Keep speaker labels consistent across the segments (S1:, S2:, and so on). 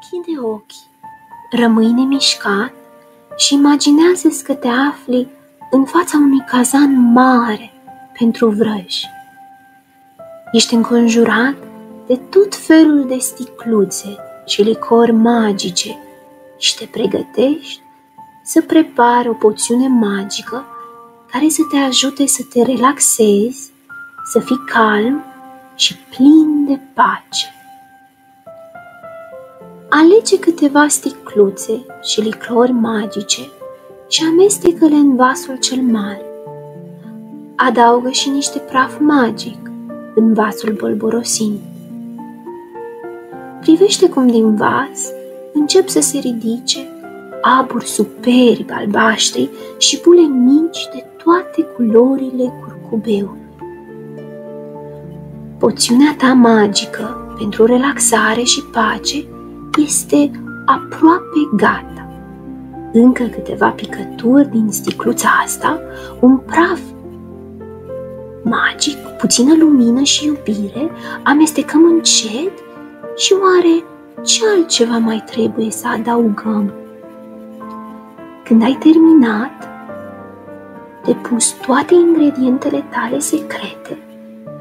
S1: Închide ochii, rămâi nemișcat și imaginează că te afli în fața unui cazan mare pentru vrăji. Ești înconjurat de tot felul de sticluțe și licori magice și te pregătești să prepari o poțiune magică care să te ajute să te relaxezi, să fii calm și plin de pace. Alege câteva sticluțe și licori magice și amestecă-le în vasul cel mare. Adaugă și niște praf magic în vasul bolborosind. Privește cum din vas încep să se ridice aburi superbi albaștri și bule mici de toate culorile curcubeului. Poțiunea ta magică pentru relaxare și pace este aproape gata. Încă câteva picături din sticluța asta, un praf magic, puțină lumină și iubire, amestecăm încet și oare ce altceva mai trebuie să adăugăm? Când ai terminat, de pus toate ingredientele tale secrete,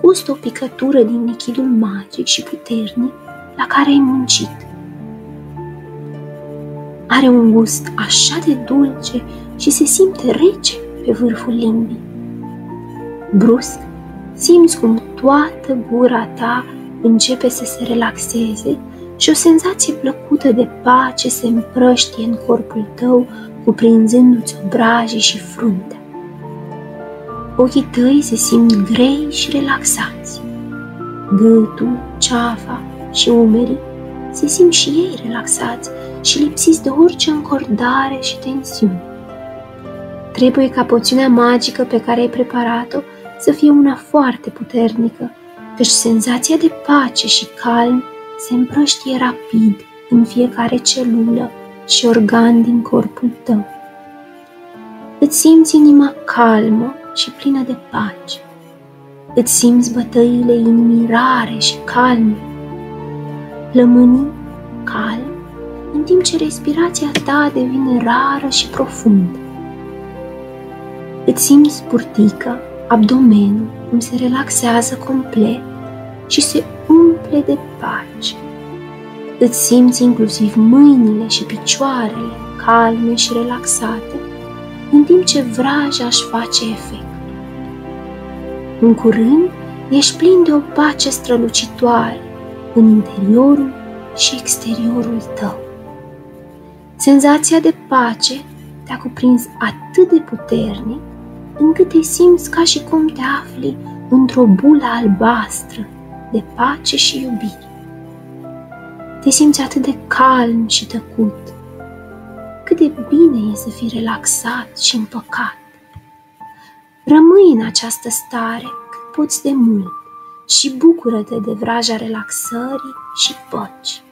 S1: gustă o picătură din lichidul magic și puternic la care ai muncit. Are un gust așa de dulce și se simte rece pe vârful limbii. Brusc, simți cum toată gura ta începe să se relaxeze și o senzație plăcută de pace se împrăștie în corpul tău, cuprinzându-ți obrajii și fruntea. Ochii tăi se simt grei și relaxați. Gâtul, ceafa și umerii se simt și ei relaxați și lipsiți de orice încordare și tensiune. Trebuie ca poțiunea magică pe care ai preparat-o să fie una foarte puternică, căci senzația de pace și calm se împrăștie rapid în fiecare celulă și organ din corpul tău. Îți simți inima calmă și plină de pace. Îți simți bătăile inimii rare și calme. Plămânii calm, în timp ce respirația ta devine rară și profundă. Îți simți purtică, abdomenul, cum se relaxează complet și se umple de pace. Îți simți inclusiv mâinile și picioarele calme și relaxate, în timp ce vraja își face efect. În curând, ești plin de o pace strălucitoare în interiorul și exteriorul tău. Senzația de pace te-a cuprins atât de puternic încât te simți ca și cum te afli într-o bulă albastră de pace și iubire. Te simți atât de calm și tăcut. Cât de bine e să fii relaxat și împăcat. Rămâi în această stare cât poți de mult și bucură-te de vraja relaxării și păcii.